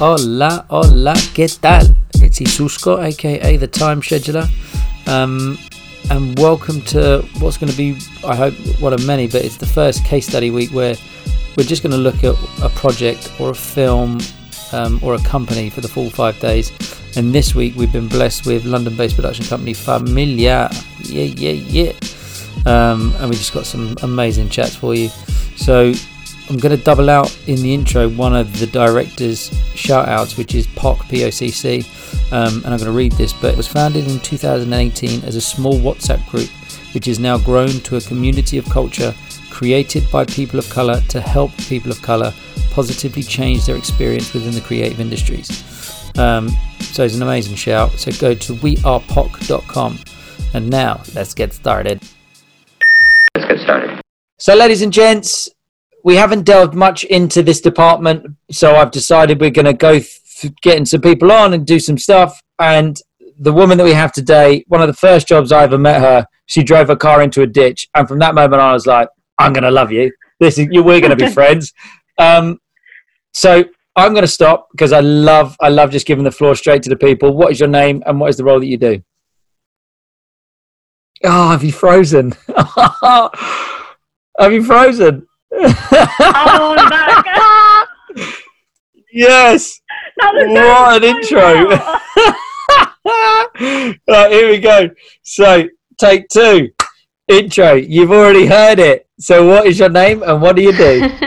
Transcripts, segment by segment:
Hola, hola, ¿qué tal? It's Isusko, aka the Time Scheduler, um, and welcome to what's going to be, I hope, one of many, but it's the first case study week where we're just going to look at a project or a film um, or a company for the full five days. And this week we've been blessed with London-based production company Familia, yeah, yeah, yeah, um, and we just got some amazing chats for you. So I'm going to double out in the intro one of the director's shout outs, which is POC, POCC. Um, and I'm going to read this, but it was founded in 2018 as a small WhatsApp group, which is now grown to a community of culture created by people of colour to help people of colour positively change their experience within the creative industries. Um, so it's an amazing shout. So go to wearepoc.com. And now let's get started. Let's get started. So, ladies and gents, we haven't delved much into this department, so I've decided we're going to go f- getting some people on and do some stuff. And the woman that we have today, one of the first jobs I ever met her, she drove her car into a ditch, and from that moment on, I was like, "I'm going to love you. This is you. We're going to be friends." Um, so I'm going to stop because I love, I love just giving the floor straight to the people. What is your name, and what is the role that you do? Oh, have you frozen? have you frozen? Oh, I'm back. yes. What an intro. right, here we go. So, take two. Intro. You've already heard it. So, what is your name and what do you do?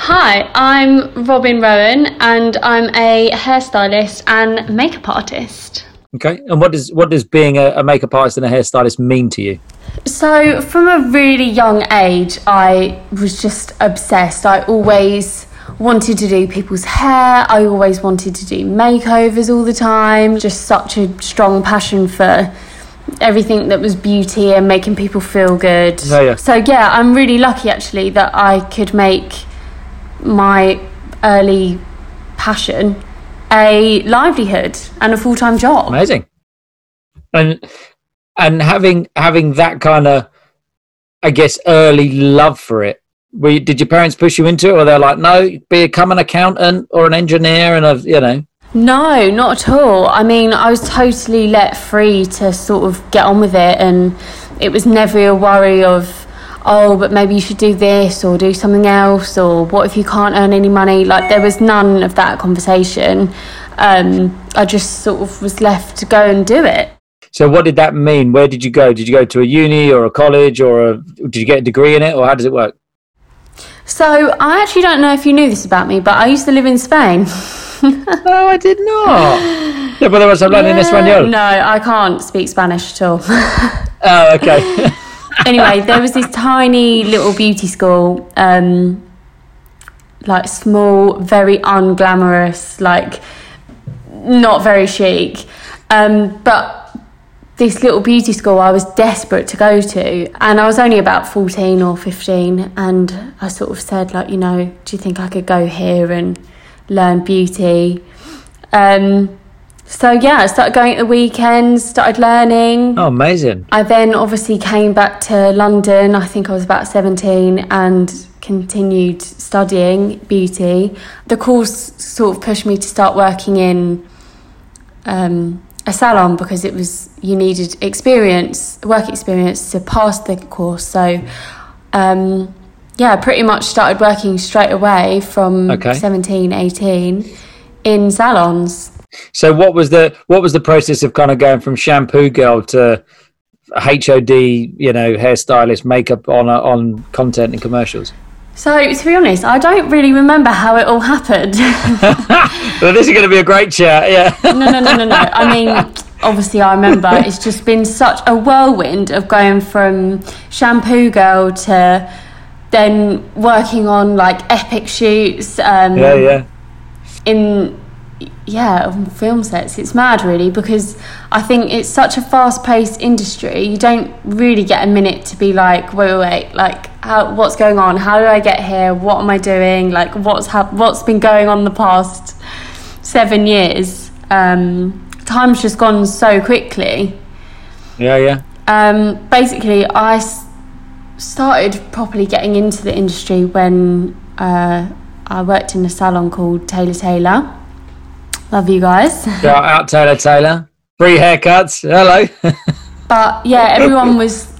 Hi, I'm Robyn Rowan and I'm a hairstylist and makeup artist. Okay. And what does what does being a, a makeup artist and a hairstylist mean to you? So, from a really young age, I was just obsessed. I always wanted to do people's hair, I always wanted to do makeovers all the time. Just such a strong passion for everything that was beauty and making people feel good. Yeah, yeah. So, yeah, I'm really lucky actually that I could make my early passion a livelihood and a full time job. Amazing. And and having having that kind of, I guess, early love for it. Were you, did your parents push you into it, or they're like, no, become an accountant or an engineer, and a you know? No, not at all. I mean, I was totally let free to sort of get on with it, and it was never a worry of, oh, but maybe you should do this or do something else, or what if you can't earn any money? Like, there was none of that conversation. Um, I just sort of was left to go and do it. So what did that mean? Where did you go? Did you go to a uni or a college, or a, did you get a degree in it, or how does it work? So, I actually don't know if you knew this about me, but I used to live in Spain. No, I did not. yeah, but there was hablar en español. No, I can't speak Spanish at all. Oh, okay. anyway, there was this tiny little beauty school, um, like small, very unglamorous, like not very chic. Um, but this little beauty school I was desperate to go to, and I was only about 14 or 15, and I sort of said, like, you know, do you think I could go here and learn beauty? Um, so yeah, I started going at the weekends, started learning. oh, amazing. I then obviously came back to London. I think I was about 17 and continued studying beauty. The course sort of pushed me to start working in um, a salon because it was you needed experience, work experience to pass the course. So um, yeah, pretty much started working straight away from Okay. 17, 18 in salons. So what was the what was the process of kind of going from shampoo girl to HOD, you know, hairstylist, makeup on on content and commercials? So to be honest, I don't really remember how it all happened. Well, this is going to be a great chat. Yeah. no, no, no, no, no. I mean, obviously, I remember it's just been such a whirlwind of going from shampoo girl to then working on like epic shoots. Um, yeah, yeah. in yeah on film sets it's mad really because i think it's such a fast-paced industry you don't really get a minute to be like wait wait wait like how, what's going on? How do i get here? What am i doing? Like what's hap- what's been going on the past seven years? Um, time's just gone so quickly. Yeah, yeah. um, basically, I s- started properly getting into the industry when uh, I worked in a salon called Taylor Taylor. Love you guys. Shout out Taylor Taylor. Free haircuts. Hello. But yeah, everyone was,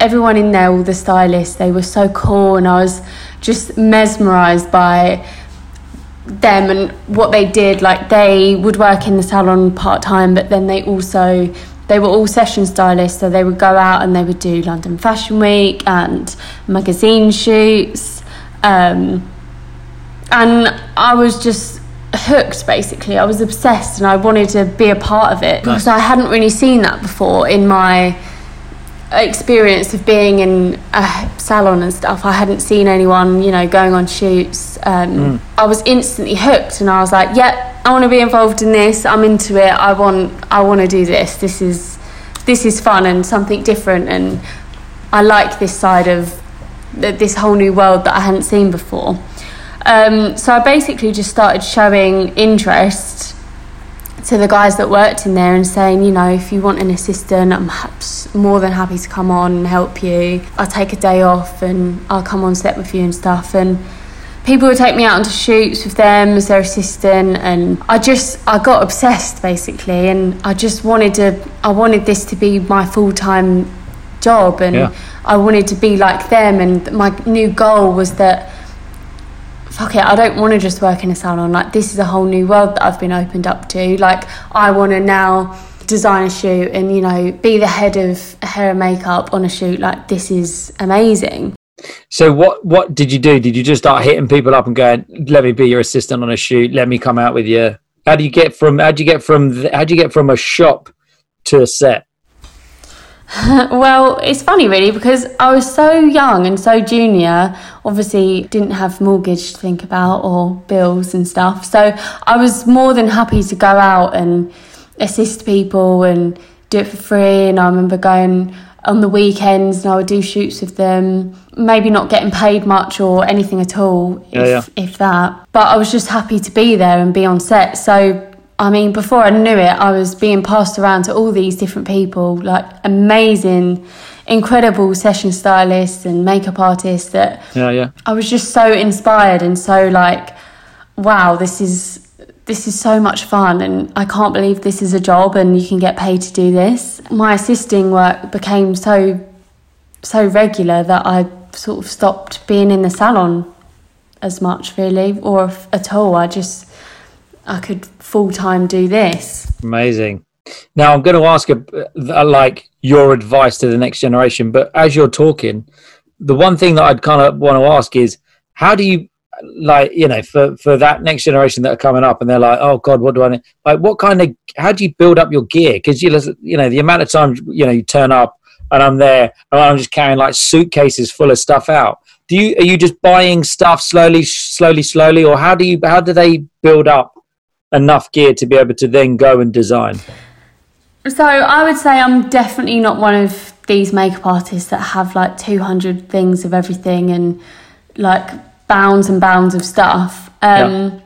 everyone in there, all the stylists, they were so cool, and I was just mesmerized by them and what they did. Like they would work in the salon part time, but then they also they were all session stylists, so they would go out and they would do London Fashion Week and magazine shoots. Um, and I was just hooked basically. I was obsessed and I wanted to be a part of it because I hadn't really seen that before in my experience of being in a salon and stuff. I hadn't seen anyone, you know, going on shoots. Um, I was instantly hooked and I was like, "Yep, I want to be involved in this. I'm into it. I want I want to do this. This is this is fun and something different and I like this side of this whole new world that I hadn't seen before. Um, so I basically just started showing interest to the guys that worked in there and saying, you know, if you want an assistant, I'm more than happy to come on and help you. I'll take a day off and I'll come on set with you and stuff. And people would take me out onto shoots with them as their assistant and I just I got obsessed basically and I just wanted to I wanted this to be my full-time job and Yeah. I wanted to be like them and my new goal was that fuck it I don't want to just work in a salon like this is a whole new world that I've been opened up to like I want to now design a shoot and you know be the head of hair and makeup on a shoot like this is amazing So what what did you do? Did you just start hitting people up and going, "Let me be your assistant on a shoot. Let me come out with you." How do you get from how do you get from how do you get from a shop to a set? Well, it's funny really because I was so young and so junior, obviously didn't have mortgage to think about or bills and stuff. So I was more than happy to go out and assist people and do it for free. And I remember going on the weekends and I would do shoots with them, maybe not getting paid much or anything at all, Yeah, if, yeah. if that. But I was just happy to be there and be on set. So I mean, before I knew it, I was being passed around to all these different people, like amazing, incredible session stylists and makeup artists that Yeah, yeah. I was just so inspired and so like, wow, this is this is so much fun and I can't believe this is a job and you can get paid to do this. My assisting work became so so regular that I sort of stopped being in the salon as much really or at all. I just I could full time do this. Amazing. Now I'm going to ask a, uh, like your advice to the next generation, but as you're talking, the one thing that I'd kind of want to ask is how do you like you know for for that next generation that are coming up and they're like oh god what do I need? like what kind of how do you build up your gear because you you know the amount of times you know you turn up and I'm there and I'm just carrying like suitcases full of stuff out do you are you just buying stuff slowly slowly slowly or how do you how do they build up enough gear to be able to then go and design So I would say I'm definitely not one of these makeup artists that have like 200 things of everything and like bounds and bounds of stuff. Um, Yeah.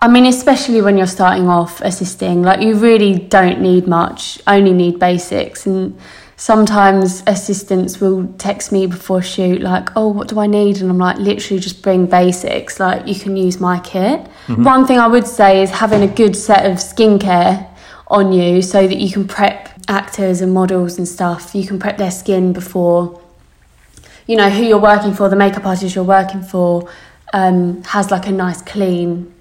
I mean, especially when you're starting off assisting, like you really don't need much, only need basics. And sometimes assistants will text me before shoot, like, oh, what do I need? And I'm like, literally just bring basics, like you can use my kit. One thing I would say is having a good set of skincare on you so that you can prep actors and models and stuff. You can prep their skin before, you know, who you're working for, the makeup artist you're working for um, has like a nice clean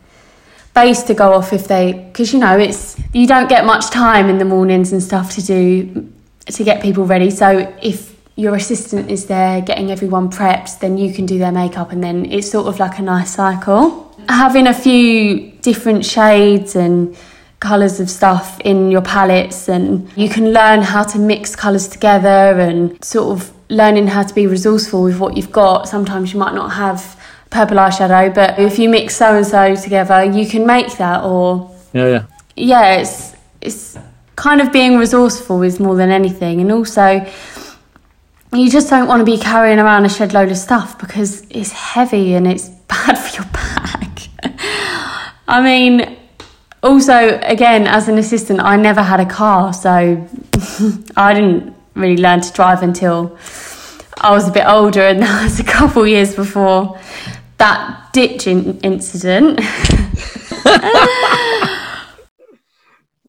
base to go off if they, because you know, it's, you don't get much time in the mornings and stuff to do, to get people ready. So if your assistant is there getting everyone prepped, then you can do their makeup and then it's sort of like a nice cycle. Having a few different shades and colours of stuff in your palettes and you can learn how to mix colours together and sort of learning how to be resourceful with what you've got. Sometimes you might not have purple eyeshadow, but if you mix so and so together, you can make that or yeah yeah yeah, it's it's kind of being resourceful is more than anything, and also you just don't want to be carrying around a shed load of stuff because it's heavy and it's bad for your back. I mean, also again as an assistant, I never had a car, so I didn't really learn to drive until I was a bit older, and that was a couple years before that ditch in- incident.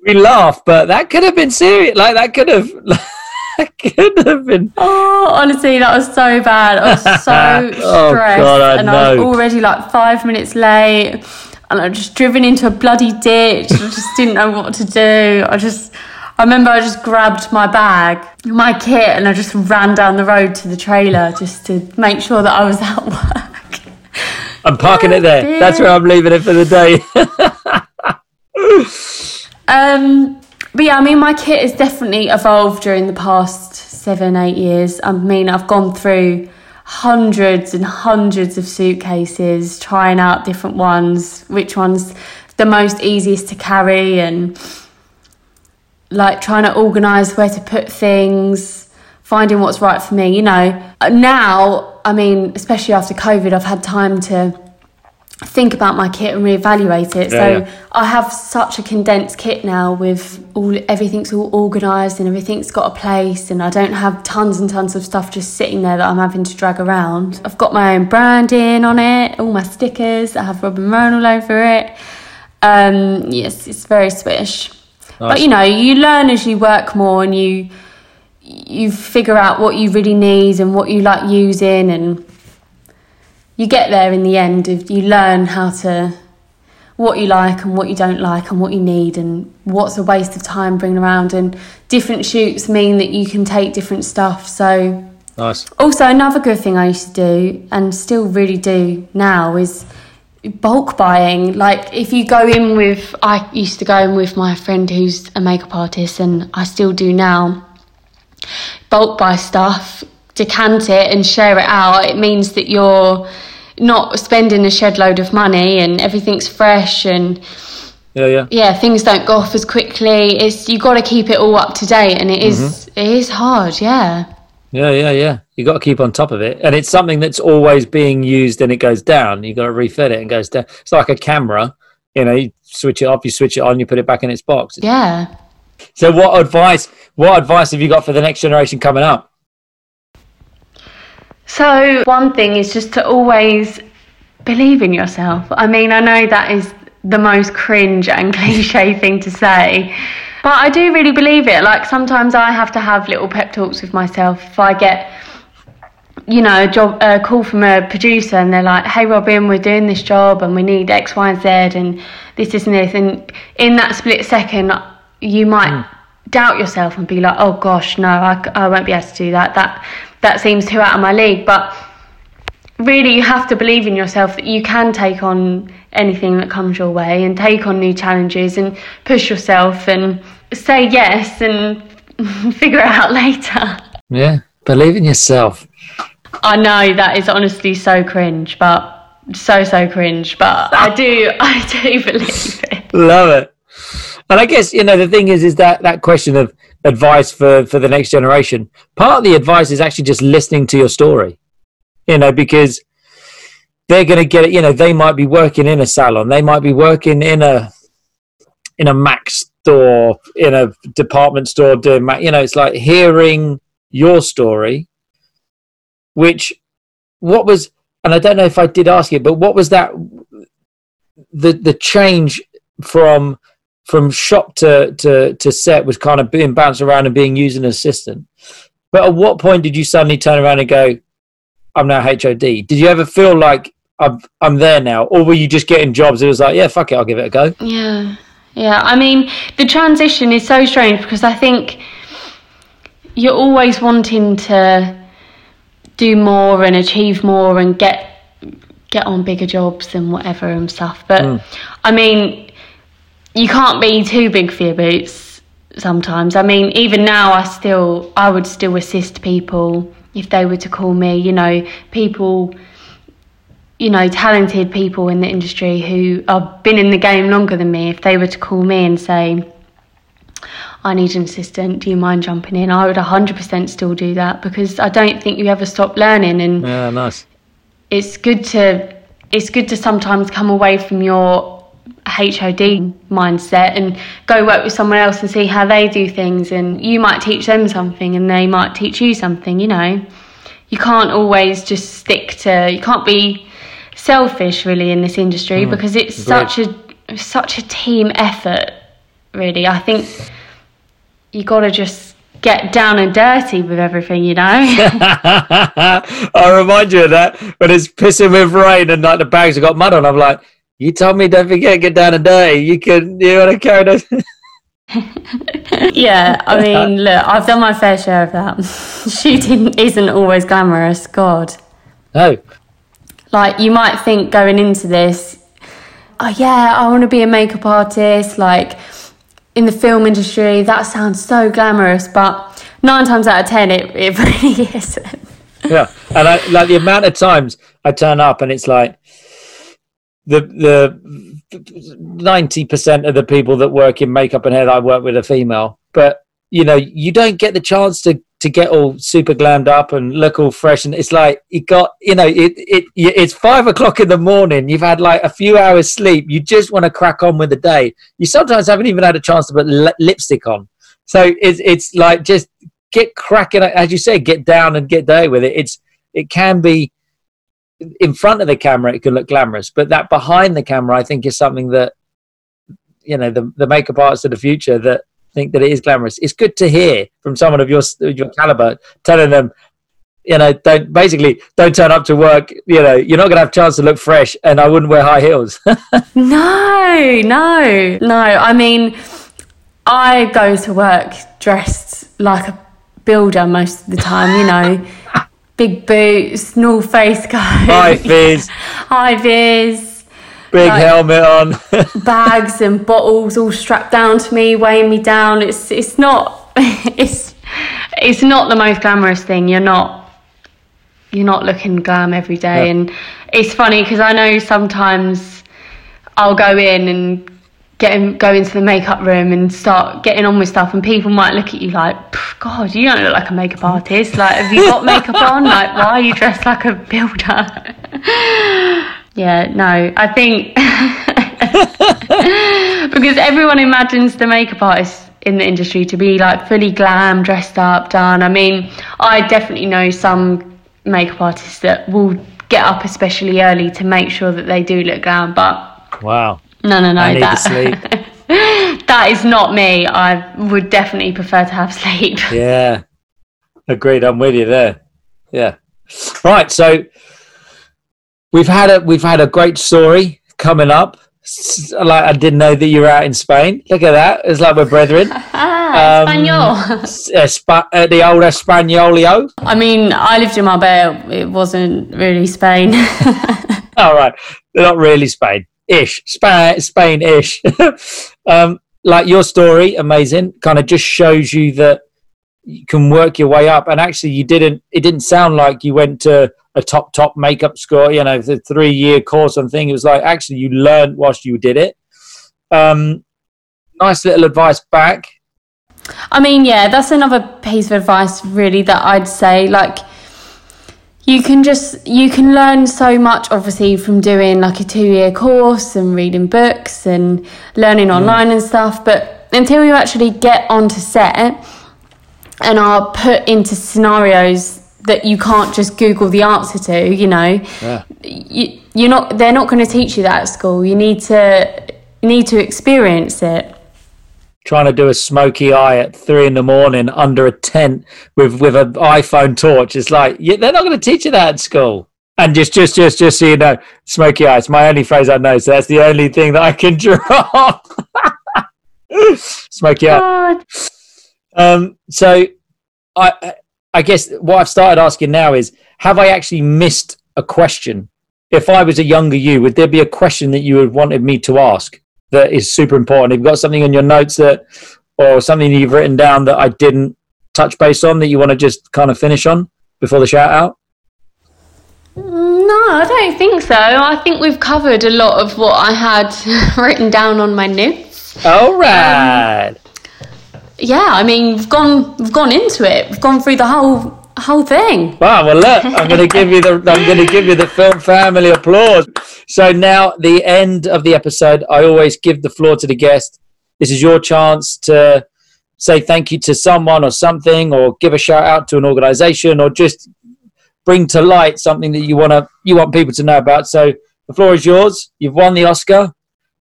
We laugh, but that could have been serious. Like that could have, that could have been. Oh, honestly, that was so bad. I was so stressed, Oh, God, I and I was already like five minutes late, and I just driven into a bloody ditch. I just didn't know what to do. I just, I remember I just grabbed my bag, my kit, and I just ran down the road to the trailer just to make sure that I was at work. I'm parking it there. That's where I'm leaving it for the day. Um, but yeah, I mean, my kit has definitely evolved during the past seven, eight years. I mean, I've gone through hundreds and hundreds of suitcases, trying out different ones, which one's the most easiest to carry, and like trying to organise where to put things, finding what's right for me. You know, now, I mean, especially after COVID, I've had time to think about my kit and reevaluate it. Yeah, so yeah. I have such a condensed kit now with all everything's all organised and everything's got a place and I don't have tons and tons of stuff just sitting there that I'm having to drag around. I've got my own branding on it, all my stickers, I have Robyn Rowan all over it. Um, yes, it's very swish. But you know, you learn as you work more and you you figure out what you really need and what you like using and you get there in the end if you learn how to what you like and what you don't like and what you need and what's a waste of time bringing around. And different shoots mean that you can take different stuff. So nice. also another good thing i used to do and still really do now is bulk buying. Like if you go in with i used to go in with my friend who's a makeup artist and i still do now bulk buy stuff, decant it and share it out, it means that you're not spending a shed load of money and everything's fresh and Yeah, yeah. yeah, things don't go off as quickly. It's you got to keep it all up to date and it is- mm-hmm. it is hard, yeah. Yeah, yeah, yeah. You got to keep on top of it, and it's something that's always being used, and it goes down. You got to refit it and goes down. It's like a camera. You know, you switch it off, you switch it on, you put it back in its box. Yeah. So, what advice? What advice have you got for the next generation coming up? So, one thing is just to always believe in yourself. I mean, I know that is the most cringe and cliche thing to say, but I do really believe it. Like, sometimes I have to have little pep talks with myself if I get. You know, a job a call from a producer, and they're like, "Hey, Robyn, we're doing this job, and we need X, Y, and Z, and this, this, and this." And in that split second, you might hmm. doubt yourself and be like, "Oh gosh, no, I won't be able to do that. That that seems too out of my league." But really, you have to believe in yourself that you can take on anything that comes your way and take on new challenges and push yourself and say yes and figure it out later. Yeah, believe in yourself. I know that is honestly so cringe, but so so cringe, but I do I do believe it. Love it. And I guess you know the thing is, is that that question of advice for for the next generation. Part of the advice is actually just listening to your story. You know, because they're going to get it. You know, they might be working in a salon, they might be working in a in a Mac store, in a department store doing Mac. You know, it's like hearing your story, which what was, and I don't know if I did ask you, but what was that the the change from from shop to, to, to set was kind of being bounced around and being used as an assistant. But at what point did you suddenly turn around and go, I'm now HOD? Did you ever feel like I'm, I'm there now? Or were you just getting jobs? It was like, yeah, fuck it, I'll give it a go. Yeah, yeah. I mean, the transition is so strange because I think you're always wanting to do more and achieve more and get get on bigger jobs and whatever and stuff. But hmm. I mean, you can't be too big for your boots sometimes. I mean, even now, I still I would still assist people if they were to call me. You know, people you know, talented people in the industry who have been in the game longer than me, if they were to call me and say, I need an assistant, do you mind jumping in? I would 100% still do that because I don't think you ever stop learning and Yeah, nice. it's good to it's good to sometimes come away from your HOD mindset and go work with someone else and see how they do things and you might teach them something and they might teach you something, you know. You can't always just stick to you can't be selfish really in this industry hmm. because it's agreed. such a such a team effort. Really, I think you got to just get down and dirty with everything, you know. I remind you of that when it's pissing with rain and like the bags have got mud on. I'm like, you told me don't forget get down and dirty. You could you want to carry those? yeah, I mean, look, I've done my fair share of that. Shooting isn't always glamorous. God. no. like you might think going into this oh yeah i want to be a makeup artist like in the film industry that sounds so glamorous but nine times out of ten it, it really isn't Yeah, and I, like the amount of times I turn up and it's like the the ninety percent of the people that work in makeup and hair I work with are female, but you know you don't get the chance to to get all super glammed up and look all fresh. And it's like you got you know it it it's five o'clock in the morning. You've had like a few hours sleep. You just want to crack on with the day. You sometimes haven't even had a chance to put li- lipstick on. So it's it's like just get cracking as you say get down and get dirty with it. It's it can be in front of the camera it can look glamorous but that behind the camera i think is something that you know the, the makeup artists of the future that think that it is glamorous. It's good to hear from someone of your your caliber telling them you know don't basically don't turn up to work you know you're not going to have a chance to look fresh and i wouldn't wear high heels. No no no. I mean i go to work dressed like a builder most of the time you know big boots no face coat high vis high vis big Right. helmet on bags and bottles all strapped down to me, weighing me down. It's it's not it's it's not the most glamorous thing. You're not you're not looking glam every day, Yeah. and it's funny because I know sometimes I'll go in and get go into the makeup room and start getting on with stuff, and people might look at you like, God, you don't look like a makeup artist. Like, have you got makeup on? Like, why are you dressed like a builder? yeah, no, I think because everyone imagines the makeup artist in the industry to be like fully glam, dressed up, done. I mean, I definitely know some makeup artists that will get up especially early to make sure that they do look glam, but wow no, no, no. I need that, sleep. that is not me. I would definitely prefer to have sleep. Yeah, agreed. I'm with you there. Yeah. Right. So we've had a we've had a great story coming up. Like I didn't know that you were out in Spain. Look at that. It's like we're brethren. Ah, Um, Espanol. Uh, the old Espanolio. I mean, I lived in Marbella. It wasn't really Spain. All right. Not really Spain. Ish. Spain ish. um, like your story, amazing. Kind of just shows you that you can work your way up. And actually you didn't it didn't sound like you went to a top top makeup school, you know, the three year course and thing. It was like actually you learned whilst you did it. Um nice little advice back. I mean, yeah, that's another piece of advice, really, that I'd say. Like, you can just you can learn so much, obviously, from doing like a two-year course and reading books and learning mm. online and stuff. But until you actually get onto set and are put into scenarios that you can't just Google the answer to, you know, Yeah. you, you're not. They're not going to teach you that at school. You need to you need to experience it. Trying to do a smoky eye at three in the morning under a tent with with an iPhone torch. It's like yeah, they're not going to teach you that at school. And just, just, just, just so you know, smoky eye. It's my only phrase I know, so that's the only thing that I can draw. smoky eye. Um, so, I, I guess what I've started asking now is: Have I actually missed a question? If I was a younger you, would there be a question that you would wanted me to ask that is super important? Have you've got something in your notes that, or something you've written down that I didn't touch base on that you want to just kind of finish on before the shout out? No, I don't think so. I think we've covered a lot of what I had written down on my notes. All um, right. Yeah, I mean, we've gone we've gone into it. We've gone through the whole whole thing. Wow, well look, I'm going to give you the I'm going to give you the film family applause. So now the end of the episode, I always give the floor to the guest. This is your chance to say thank you to someone or something, or give a shout out to an organisation, or just bring to light something that you want to you want people to know about. So the floor is yours. You've won the Oscar.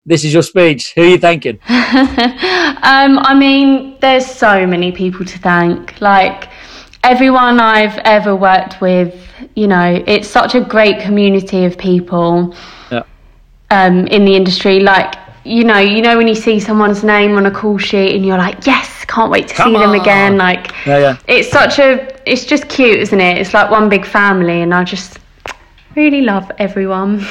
This is your speech. Who are you thanking? um, I mean, there's so many people to thank. Like everyone I've ever worked with, you know, it's such a great community of people Yeah. um, in the industry. Like, you know, you know when you see someone's name on a call sheet and you're like, yes, can't wait to Come see them again. Like, Yeah, yeah. it's such a, it's just cute, isn't it? It's like one big family, and I just really love everyone.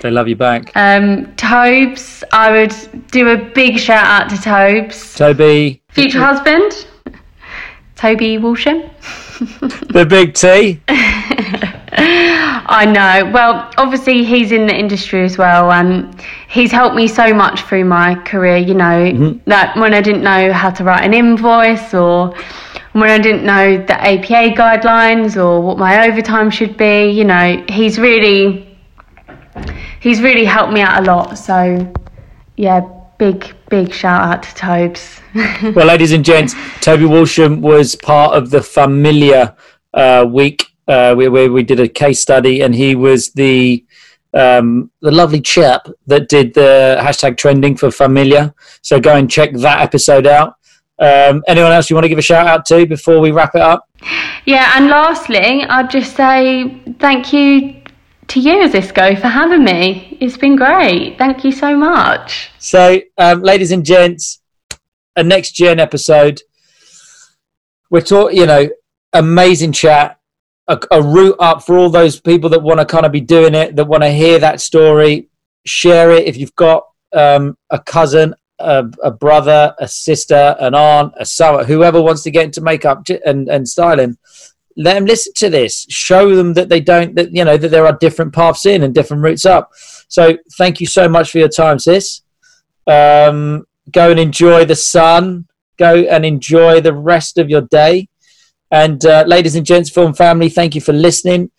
They love you back. Um, Tobes, I would do a big shout out to Tobes, Toby, future husband, Toby Walsham. the big T. I know. Well, obviously he's in the industry as well, and he's helped me so much through my career. You know, mm-hmm. that when I didn't know how to write an invoice, or when I didn't know the APA guidelines, or what my overtime should be. You know, he's really he's really helped me out a lot. So, yeah, big big shout out to Tobes. Well, ladies and gents, Toby Walsham was part of the Familiar uh, week uh, where, where we did a case study, and he was the um, the lovely chap that did the hashtag trending for Familiar. So go and check that episode out. Um, anyone else you want to give a shout out to before we wrap it up? Yeah, and lastly, I'd just say thank you to you, Zisco, for having me. It's been great. Thank you so much. So, um, ladies and gents, a next gen episode. We're talking, you know, amazing chat, a, a route up for all those people that want to kind of be doing it, that want to hear that story. Share it if you've got um, a cousin, a, a brother, a sister, an aunt, a son, whoever wants to get into makeup and, and styling. Let them listen to this. Show them that they don't, that you know, that there are different paths in and different routes up. So, thank you so much for your time, sis. Um, go and enjoy the sun. Go and enjoy the rest of your day. And uh, ladies and gents, film family, thank you for listening.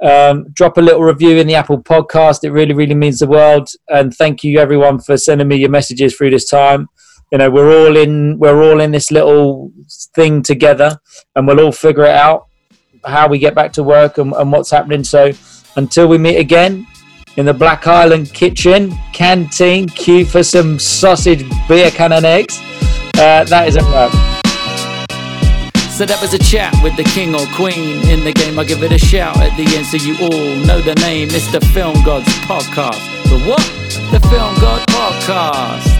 Um, drop a little review in the Apple podcast. It really, really means the world. And thank you everyone for sending me your messages through this time. You know, we're all in we're all in this little thing together and we'll all figure it out how we get back to work and, and what's happening. So until we meet again in the Black Island kitchen, canteen, queue for some sausage, beer can and eggs. Uh, that is a wrap. So that was a chat with the king or queen in the game. I give it a shout at the end so you all know the name. It's the Film Gods Podcast. The what? The Film God Podcast.